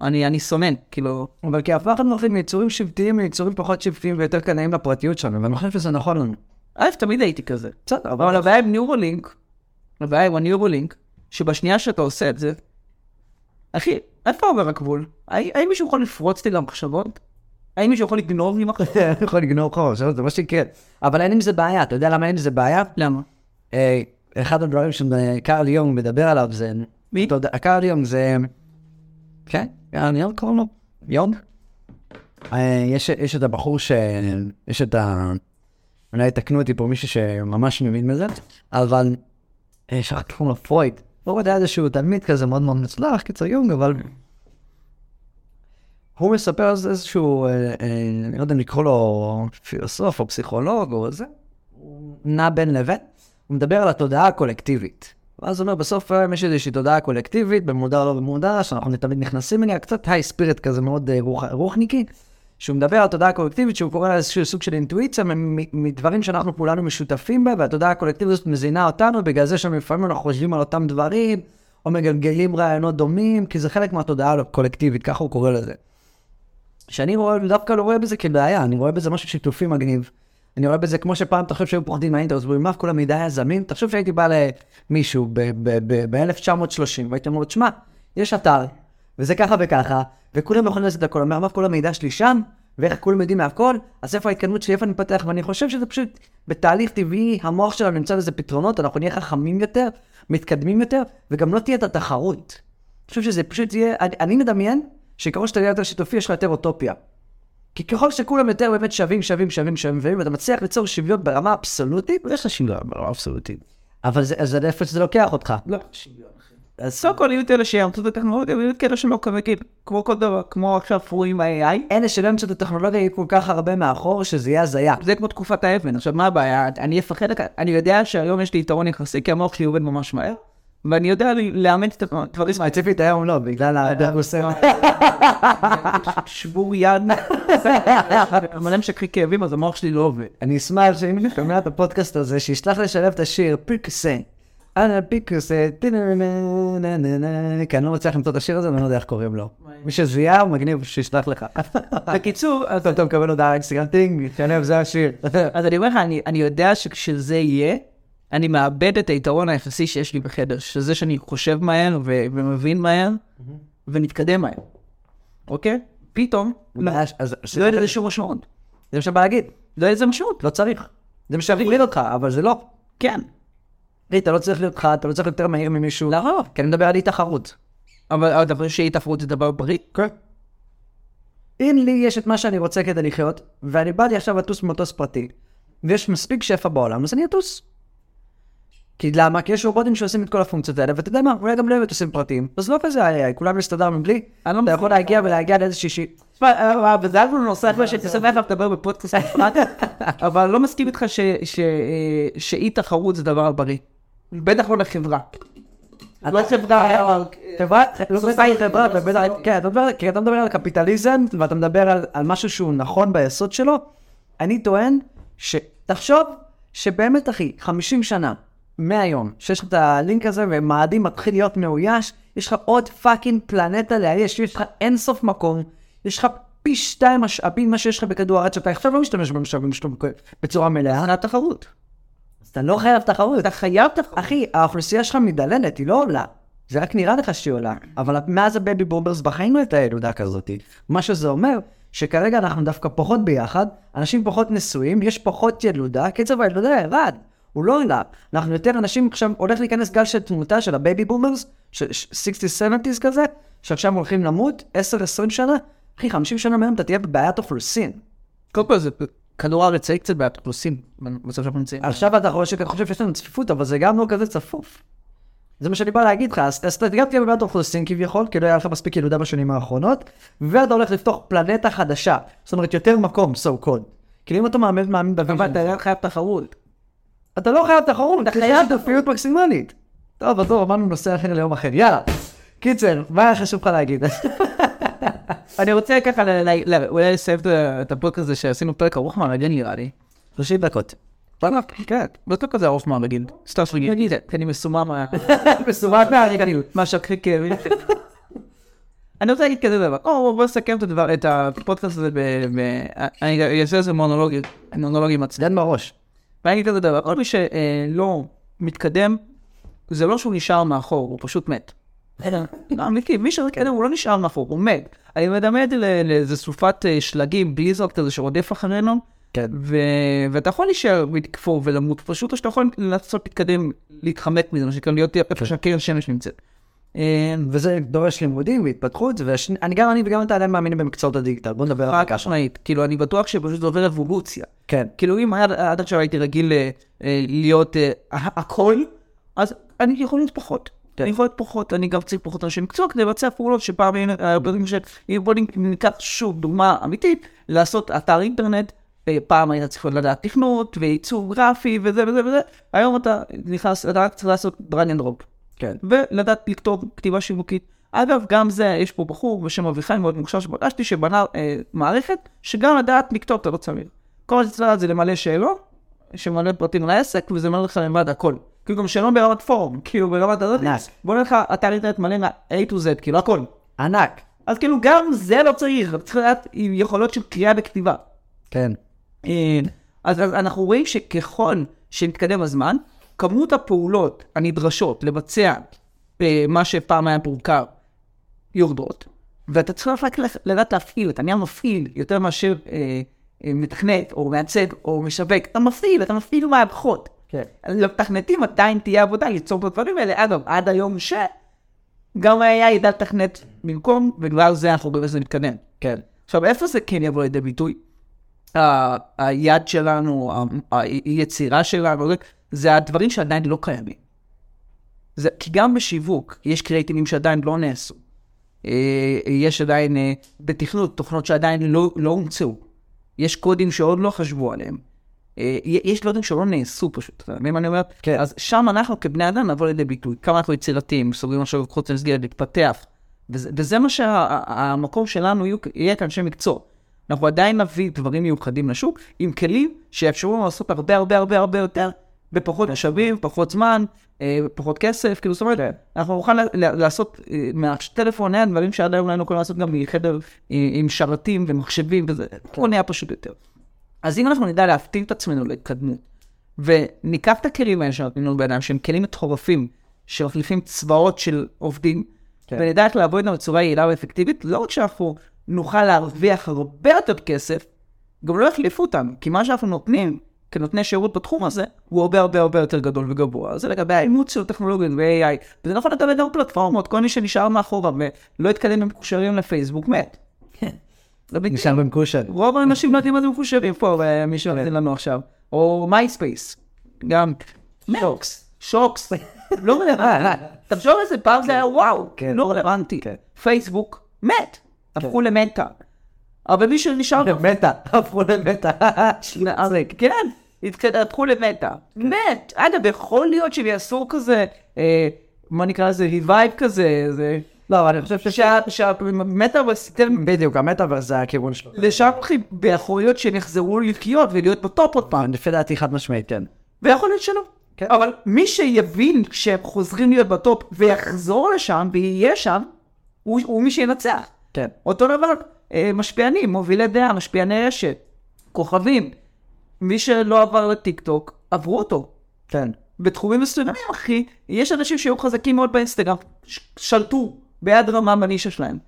אני, אני סומן, כאילו, אבל כי הפכנו נוחים מיצורים שבטיים ליצורים פחות שבטיים ויותר קנאים לפרטיות שלנו, ואני חושב שזה נכון לנו. א', תמיד הייתי כזה. בסדר, אבל הבעיה עם ניורולינק, הבעיה עם הניורולינק, שבשנייה שאתה עושה את זה, אחי, איפה עובר הגבול? האם מישהו יכול לפרוץ לי למחשבות? האם מישהו יכול לגנוב לי מחשבות? יכול לגנוב חור, זה מה שיקרה. אבל אין עם זה בעיה, אתה יודע למה אין עם זה בעיה? למה? אחד הדברים שקרל יונג מדבר עליו זה... מי? קרל יונג זה... כן, קרל יונג קוראים לו? יונג? אה, יש יש את הבחור ש... יש את ה... אולי יתקנו אותי פה מישהו שממש מבין בזה, אבל... אה, שכחתי קוראים לו פרויד. הוא יודע איזשהו תלמיד כזה מאוד מאוד מצלח, קיצר יונג, אבל... הוא מספר על איזשהו, אה, אני לא יודע אם לקרוא לו פילוסוף או פסיכולוג או זה, נע בין לבין, הוא מדבר על התודעה הקולקטיבית. ואז הוא אומר, בסוף היום יש איזושהי תודעה קולקטיבית, במודע או לא במודע, שאנחנו תמיד נכנסים אליה, קצת היי ספירט כזה מאוד אה, רוח, רוחניקי, שהוא מדבר על תודעה קולקטיבית, שהוא קורא לה איזשהו סוג של אינטואיציה מדברים שאנחנו כולנו משותפים בה, והתודעה הקולקטיבית הזאת מזינה אותנו, בגלל זה שלפעמים אנחנו חושבים על אותם דברים, או מגלגלים רעיונות דומים, כי זה חלק מהתודעה הקולקטיבית, ככה הוא קורא לזה. שאני רואה, דווקא לא רואה בזה כבעיה, אני רואה בזה משהו שיתופי מגניב. אני רואה בזה כמו שפעם, תחשוב שהיו פוחדים מהאינטרנט, ואומרים, מה, כל המידע היה זמין? תחשוב שהייתי בא למישהו ב-1930, והייתי אומר, תשמע, יש אתר, וזה ככה וככה, וכולם יכולים לעשות את הכל, אומר, מה, כל המידע שלי שם? ואיך כולם יודעים מהכל, אז איפה ההתקדמות שלי, איפה אני מפתח, ואני חושב שזה פשוט בתהליך טבעי, המוח שלנו נמצא לזה פתרונות, אנחנו נהיה חכמים יותר, מתקדמים יותר, וגם לא תהיה את התחרות. אני חושב שזה פשוט יהיה, אני, אני מדמיין שככל שאתה נהיה יותר שיתופי, יש לך יותר אוטופיה. כי ככל שכולם יותר באמת שווים, שווים, שווים, שווים, ואתה מצליח ליצור שוויון ברמה אבסולוטית, ויש לך שוויון ברמה אבסולוטית. אבל זה, אז איפה שזה לוקח אותך. לא, שוויון. אז קודם כל יהיו את אלה שיאמצו את הטכנולוגיה, ויהיו את אלה שלא כמגיב, כמו כל דבר, כמו עכשיו פרועים ה-AI. אלה שלא ימצאו את הטכנולוגיה יהיו כל כך הרבה מאחור, שזה יהיה הזיה. זה כמו תקופת האבן. עכשיו, מה הבעיה? אני אפחד, אני יודע שהיום יש לי יתרון יחסי, כי המוח שלי עובד ממש מהר. ואני יודע לאמן את הדברים. תשמע, ציפית היום לא, בגלל הדרוסר. שבור יד. אבל הם משככי כאבים, אז המוח שלי לא עובד. אני אשמח שאם אני שומע את הפודקאסט הזה, שישלח לשלב את השיר פיקסה. אנא פיקסה, כי אני לא מצליח למצוא את השיר הזה, ואני לא יודע איך קוראים לו. מי שזיהה, הוא מגניב, שישלח לך. בקיצור, אז אתה מקבל הודעה אינסטגרם טינג, שלב, זה השיר. אז אני אומר לך, אני יודע שכשזה יהיה... אני מאבד את היתרון היחסי שיש לי בחדר, שזה שאני חושב מהר ו- ומבין מהר, ונתקדם מהר, אוקיי? פתאום, לא לא יהיה לזה שום משמעות. זה מה שבא להגיד, לא יהיה לזה משמעות. לא צריך. זה מה שיבליט אותך, אבל זה לא. כן. אתה לא צריך להיות אתה לא צריך יותר מהיר ממישהו. לא. כי אני מדבר על אי תחרות. אבל הדבר שאי תפרות זה דבר בריא. כן. אם לי יש את מה שאני רוצה כדי לחיות, ואני בא לי עכשיו לטוס במטוס פרטי, ויש מספיק שפע בעולם, אז אני אטוס. כי למה? כי יש רובוטים שעושים את כל הפונקציות האלה, ואתה יודע מה, אולי גם לא יהיו מטוסים פרטיים. אז לא כזה AI, כולם יסתדר מבלי. לא אתה יכול להגיע ולהגיע לאיזושהי שישי. תשמע, אה, וזה היה נושא אחר שתשמח לדבר בפודקאסט נפרד, אבל לא מסכים איתך אה, שאי תחרות זה דבר בריא. בטח לא לחברה. לא חברה, חברה, לא חברה, כן, אתה מדבר, כי אתה מדבר על קפיטליזם, ואתה מדבר על, על משהו שהוא נכון ביסוד שלו, אני טוען שתחשוב שבאמת אחי, 50 שנה מהיום, שיש לך את הלינק הזה ומאדים מתחיל להיות מאויש, יש לך עוד fucking פלנטה לאייש, יש לך אינסוף מקום, יש לך פי שתיים משאבים ממה שיש לך בכדור הארץ, שאתה עכשיו לא משתמש במשאבים שלו בצורה מלאה, זה התחרות. אז אתה לא חייב תחרות. אתה חייב תחרות. אחי, האוכלוסייה שלך מידלדלת, היא לא עולה. זה רק נראה לך שהיא עולה, אבל מאז ה baby boomers בחיים לא הייתה ילודה כזאת. מה שזה אומר, שכרגע אנחנו דווקא פחות ביחד, אנשים פחות נשואים, יש פחות ילודה, קצב הילודה ירד, הוא לא עלה. אנחנו יותר אנשים, עכשיו הולך להיכנס גל של תמותה של ה baby boomers, של 60-70's כזה, שעכשיו הולכים למות 10-20 שנה, אחי, 50 שנה מהיום אתה תהיה בבעיית אוכלוסין. קודם כל זה כדור הארץ קצת בעיית אוכלוסין, במצב שאנחנו נמצאים. עכשיו אתה חושב, שיש לנו צפיפות, אבל זה גם לא כזה צפוף. זה מה שאני בא להגיד לך, אז אתה גם תהיה בבעיית אוכלוסין כביכול, כי לא היה לך מספיק ילודה בשנים האחרונות, ואתה הולך לפתוח פלנטה חדשה, זאת אומרת יותר מקום, so called. כאילו אם אתה מאמין, מאמין אבל ב vision, אתה חייב תחרות. אתה לא חייב תחרות, אתה חייב תפיות מקסימלית. טוב, עזוב, אמרנו נושא אחר ליום אחר, יאללה. קיצר, מה היה חשוב לך להגיד? אני רוצה ככה אולי לסיים את- הפרק הזה שעשינו פרק ארוך מהרגיל נראה לי. 30 דקות. כן, לא כזה ארוך מהרגיל. סתם שרגיל, כי אני מסומם מה... מסובך מהרגעים. מה כאבים. אני רוצה להגיד כזה דבר, או בוא נסכם את הדבר, את הפודקאסט הזה אני אעשה איזה מונולוגים, מונולוגים עצמם. יד בראש. ואני אגיד כזה דבר, כל מי שלא מתקדם, זה לא שהוא נשאר מאחור, הוא פשוט מת. לא, אמיתי, מי שמתקדם הוא לא נשאר מאחור, הוא מת. אני ל- לאיזה סופת אה, שלגים, בליזרד כזה שרודף אחרינו, כן. ו... ואתה יכול להישאר ולכפור ולמות פשוט, או שאתה יכול לנסות להתקדם, להתחמק מזה, מה שנקרא להיות איפה שהקרן שמש נמצאת. וזה דורש לימודים והתפתחות, ואני גם אני וגם אתה עדיין מאמינים במקצועות הדיגיטל, בוא נדבר על חד ככה. משמעית, כאילו אני בטוח שפשוט זה עובר אבולוציה. כן. כאילו אם עד, עכשיו הייתי רגיל אה, אה, להיות אה, הכל, אז אני יכול להיות פחות. כן. אני יכול להיות פחות, אני גם צריך פחות אנשי מקצוע כדי לבצע פעולות שפעם, אה, בוא ניקח שוב דוגמה אמיתית, לעשות אתר אינטרנט, פעם היית צריך לדעת תכנות ועיצוב גרפי וזה וזה וזה, היום אתה נכנס, אתה רק צריך לעשות drag and drop. כן. ולדעת לכתוב כתיבה שיווקית. אגב, גם זה, יש פה בחור בשם אביחי מאוד מוכשר שפגשתי, שבנה אה, מערכת שגם לדעת לכתוב אתה לא צריך. כל מה שצריך לדעת זה למלא שאלון, שממלא פרטים לעסק, וזה מלא לך לבד הכל. כאילו גם שאלון ברמת פורום, כאילו ברמת הזאת. בוא נלך לך אתר אינטרנט מלא מה-A to Z, כאילו הכל. ענק. אז כאילו גם זה לא צריך, צריך לדעת עם יכולות של קריאה וכתיבה. כן. אה, אז, אז אנחנו רואים שככל שמתקדם הזמן, כמות הפעולות הנדרשות לבצע אה, מה שפעם היה מורכב יורדות, ואתה צריך רק לדעת להפעיל, אתה נהיה מפעיל יותר מאשר אה, אה, מתכנת או מעצב או משווק, אתה מפעיל, אתה מפעיל מערכות. כן. למתכנתים עדיין תהיה עבודה ליצור את הדברים האלה, אגב, עד היום שגם ה-AI ידע לתכנת במקום, ובגלל זה אנחנו רואים שזה מתקדם. כן. עכשיו, איפה זה כן יבוא לידי ביטוי? היד שלנו, היצירה שלנו, זה הדברים שעדיין לא קיימים. זה, כי גם בשיווק יש קריאיטיבים שעדיין לא נעשו. אה, יש עדיין אה, בתכנות תוכנות שעדיין לא, לא הומצאו. יש קודים שעוד לא חשבו עליהם. אה, יש דברים שלא נעשו פשוט, אתה מבין מה אני אומר? כן. אז שם אנחנו כבני אדם נבוא לידי ביטוי. כמה אנחנו יצירתיים, סוגרים עכשיו חוץ למסגרת להתפתח. וזה, וזה מה שהמקום שלנו יהיו, יהיה כאנשי מקצוע. אנחנו עדיין נביא דברים מיוחדים לשוק, עם כלים שיאפשרו לנו לעשות הרבה הרבה הרבה הרבה יותר, בפחות משאבים, פחות זמן, אה, פחות כסף, כאילו זאת אומרת, אנחנו נוכל לעשות אה, מהטלפון נייד דברים שעד היום לא היינו יכולים לעשות גם מחדר אה, עם שרתים ומחשבים וזה, הכל נהיה פשוט יותר. אז אם אנחנו נדע להפתיע את עצמנו להתקדמות, וניקח את הכלים האלה שנותנים לנו בידיים, שהם כלים מטורפים, שמחליפים צבאות של עובדים, כן. ונדע איך לעבוד איתם בצורה יעילה ואפקטיבית, לא רק שאנחנו נוכל להרוויח הרבה יותר כסף, גם לא יחליפו אותנו, כי מה שאנחנו נותנים כנותני שירות בתחום הזה, הוא הרבה הרבה הרבה יותר גדול וגבוה. זה לגבי האימוץ של טכנולוגיות ו-AI, וזה נכון לגבי גם פלטפורמות, כל מי שנשאר מאחורה ולא התקדם במקושרים לפייסבוק מת. בדיוק. נשאר במקושר. רוב האנשים לא יודעים מה זה מקושרים פה, אה, מי שעושה לנו עכשיו. או מייספייס, גם שוקס, שוקס, לא רלוונטי. תחשוב על זה, פעם זה היה וואו, כן. לא רלוונטי. כן. פייסבוק, מת, הפכו למטא. אבל מי שנשאר, מטא, הפכו למטא. אז כן, הפכו למטא. מת. אגב, יכול להיות שהם יעשו כזה, אה, מה נקרא לזה, revive כזה, זה... לא, אני חושב ש... שהמטאברס ייתן בדיוק, המטאברס זה הכיוון שלו. לשם הולכים, להיות שהם יחזרו לחיות ולהיות ב top עוד פעם, לפי דעתי חד משמעית, כן. ויכול להיות שלא. כן. אבל מי שיבין שהם חוזרים להיות ב top ויחזור לשם ויהיה שם, הוא, הוא מי שינצח. כן. אותו דבר, משפיענים, מובילי דעה, משפיעני רשת, כוכבים. מי שלא עבר לטיק טוק, עברו אותו. כן. בתחומים מסוימים, אחי, יש אנשים שהיו חזקים מאוד באינסטגרם, שלטו ביד רמה בנישה שלהם.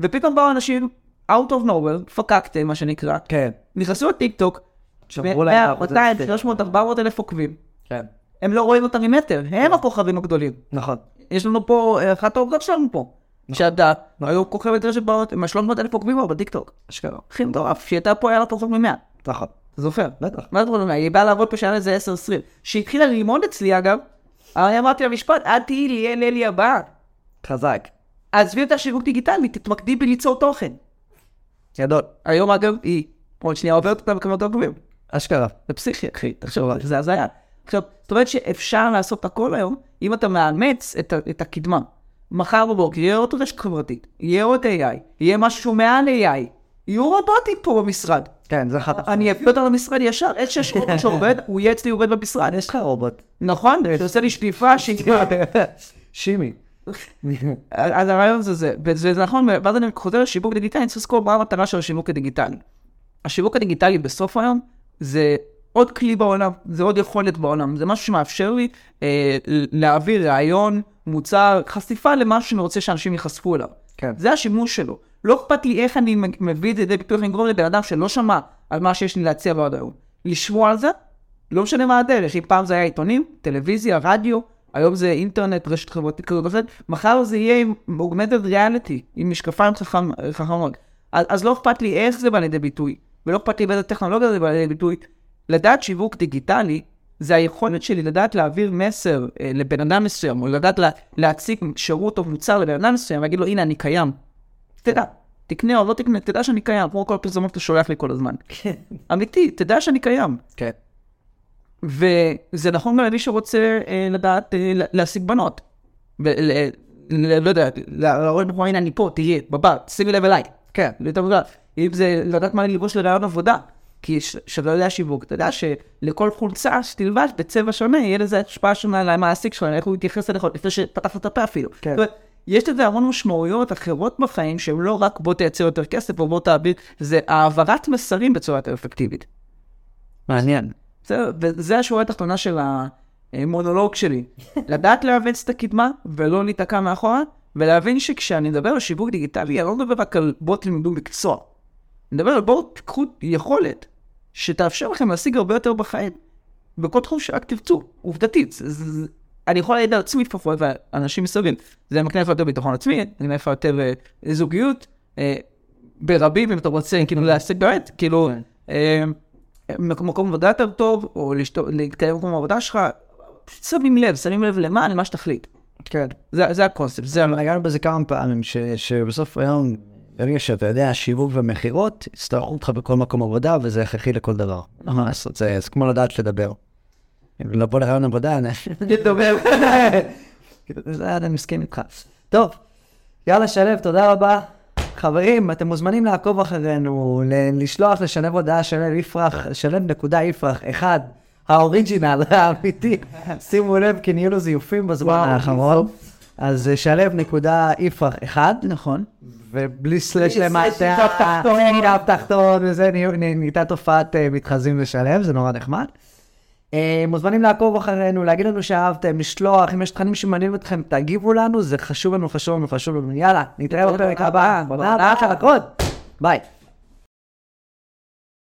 ופתאום באו אנשים, out of nowhere, פקקתם, מה שנקרא, כן. נכנסו לטיק טוק, שברו להם את 200, האחוז. 300, 400 אלף עוקבים. כן. הם לא רואים אותם ממטר, הם הכוכבים הגדולים. נכון. יש לנו פה, אה, אחת העובדות שלנו פה. שאתה, היו כוכבת רשת בעיות, עם ה-300 אלף עוקבים כבר בטיק טוק. אשכרה. הכי מטורף, שהיא הייתה פה היה לה פחות מ-100. נכון. אתה זוכר? בטח. מה אתה אומר? היא באה לעבוד פה שהיה לה איזה 10-20. שהיא התחילה ללמוד אצלי אגב, אני אמרתי לה משפט, את תהיי לי אין אלי הבאה. חזק. עזבי אותה שיווק דיגיטלי, תתמקדי בליצור תוכן. גדול. היום אגב, היא עוד שנייה עוברת אותה בכמות עוקבים. אשכרה. זה פסיכי, אחי, תחשוב, זה הזיה. עכשיו, זאת אומרת שאפשר לעשות הכל היום, אם אתה מאמץ את, את הקדמה. מחר בבוקר יהיה עוד רשת חברתית, יהיה עוד AI, יהיה משהו מעל AI, יהיו רובוטים פה במשרד. כן, זה חד אני אביא אותם למשרד ישר, איזה שיש רובוט שעובד, הוא יהיה אצלי עובד במשרד. יש לך רובוט. נכון? שעושה לי שטיפה, שטיפה. שימי. אז הרעיון זה זה, וזה זה נכון, ואז אני חוזר לשיווק דיגיטלי, אני צריך לזכור מה המטרה של השיווק הדיגיטלי. השיווק הדיגיטלי בסוף היום זה עוד כלי בעולם, זה עוד יכולת בעולם, זה משהו שמאפשר לי אה, להעביר רעיון, מוצר, חשיפה למשהו שאני רוצה שאנשים ייחשפו אליו. כן. זה השימוש שלו. לא אכפת לי איך אני מביא את זה לידי ביטוי, אני אגרום לבן אדם שלא שמע על מה שיש לי להציע בעד היום. לשמוע על זה, לא משנה מה הדרך, אם פעם זה היה עיתונים, טלוויזיה, רדיו, היום זה אינטרנט, רשת חברתית כזאת וכזאת, מחר זה יהיה עם augmented reality, עם משקפיים חכמות. אז, אז לא אכפת לי איך זה בא לידי ביטוי, ולא אכפת לי באיזה טכנולוגיה זה בא לידי ביטוי. לדעת שיווק דיגיטלי, זה היכולת שלי לדעת להעביר מסר אה, לבן אדם מסוים, או לדעת לה, להציג שירות או מוצר לבן אדם מסוים, ולהגיד לו, הנה, אני קיים. תדע, תקנה או לא תקנה, תדע שאני קיים, כמו כל הפרסומות שאתה שולח לי כל הזמן. אמיתי, תדע שאני קיים. כן. וזה נכון גם למי שרוצה אה, לדעת אה, לה- להשיג בנות. ל- לא יודע, להראות בחורה, הנה אני פה, תראי, בבא, שימי לב אליי. כן. אם זה לדעת מה ללבוש לרעיון עבודה. כי ש- שאתה יודע שיווק, אתה יודע שלכל חולצה שתלבש בצבע שונה, יהיה לזה השפעה שונה על המעסיק שלך, איך הוא יתייחס אליך לפני שפתחת את הפה אפילו. כן. זאת אומרת, יש לזה המון משמעויות אחרות בחיים, שהן לא רק בוא תייצר יותר כסף או בוא תעביר, זה העברת מסרים בצורה יותר אפקטיבית. מעניין. בסדר? וזה השורה התחתונה של המונולוג שלי. לדעת לאמץ את הקדמה ולא להיתקע מאחורה, ולהבין שכשאני מדבר על שיווק דיגיטלי, אני לא מדבר רק על בוא תלמדו מקצוע. אני מדבר על בואו תיקחו יכולת שתאפשר לכם להשיג הרבה יותר בחיים, בכל תחום שרק תרצו, עובדתית. זה, אני יכול להעיד על עצמי לפחות, ואנשים מסביב. זה מקנה לך יותר ביטחון עצמי, מקנה לך יותר אה, זוגיות, אה, ברבים אם אתה רוצה, כאילו להשיג באמת, כאילו, אה, מק- מקום עבודה יותר טוב, או להתקיים במקום העבודה שלך, פשוט שמים לב, שמים לב למה, למה שתחליט. כן. זה, הקונספט, זה... נגענו בזה כמה פעמים, שבסוף היום, ברגע שאתה יודע, שיווק ומכירות, יצטרכו אותך בכל מקום עבודה, וזה הכרחי לכל דבר. מה לעשות, זה כמו לדעת לדבר. אם לבוא לרעיון עבודה, אני... לדבר. זה אני מסכים איתך. טוב, יאללה שלו, תודה רבה. חברים, אתם מוזמנים לעקוב אחרינו, לשלוח לשלב הודעה שלו יפרח, שלו נקודה יפרח, אחד, האוריג'ינל, האמיתי. שימו לב, כי נהיו לו זיופים בזמן האחרון. אז אה, שלו נקודה יפרח, אחד, נכון. ובלי סלש למטה, קו תחתון. וזה, נהייתה תופעת אה, מתחזים לשלב, זה נורא נחמד. אה, מוזמנים לעקוב אחרינו, להגיד לנו שאהבתם, לשלוח, אם יש תכנים שמעניינים אתכם, תגיבו לנו, זה חשוב לנו, חשוב לנו, חשוב לנו. יאללה, נתראה בפרק הבא. ביי.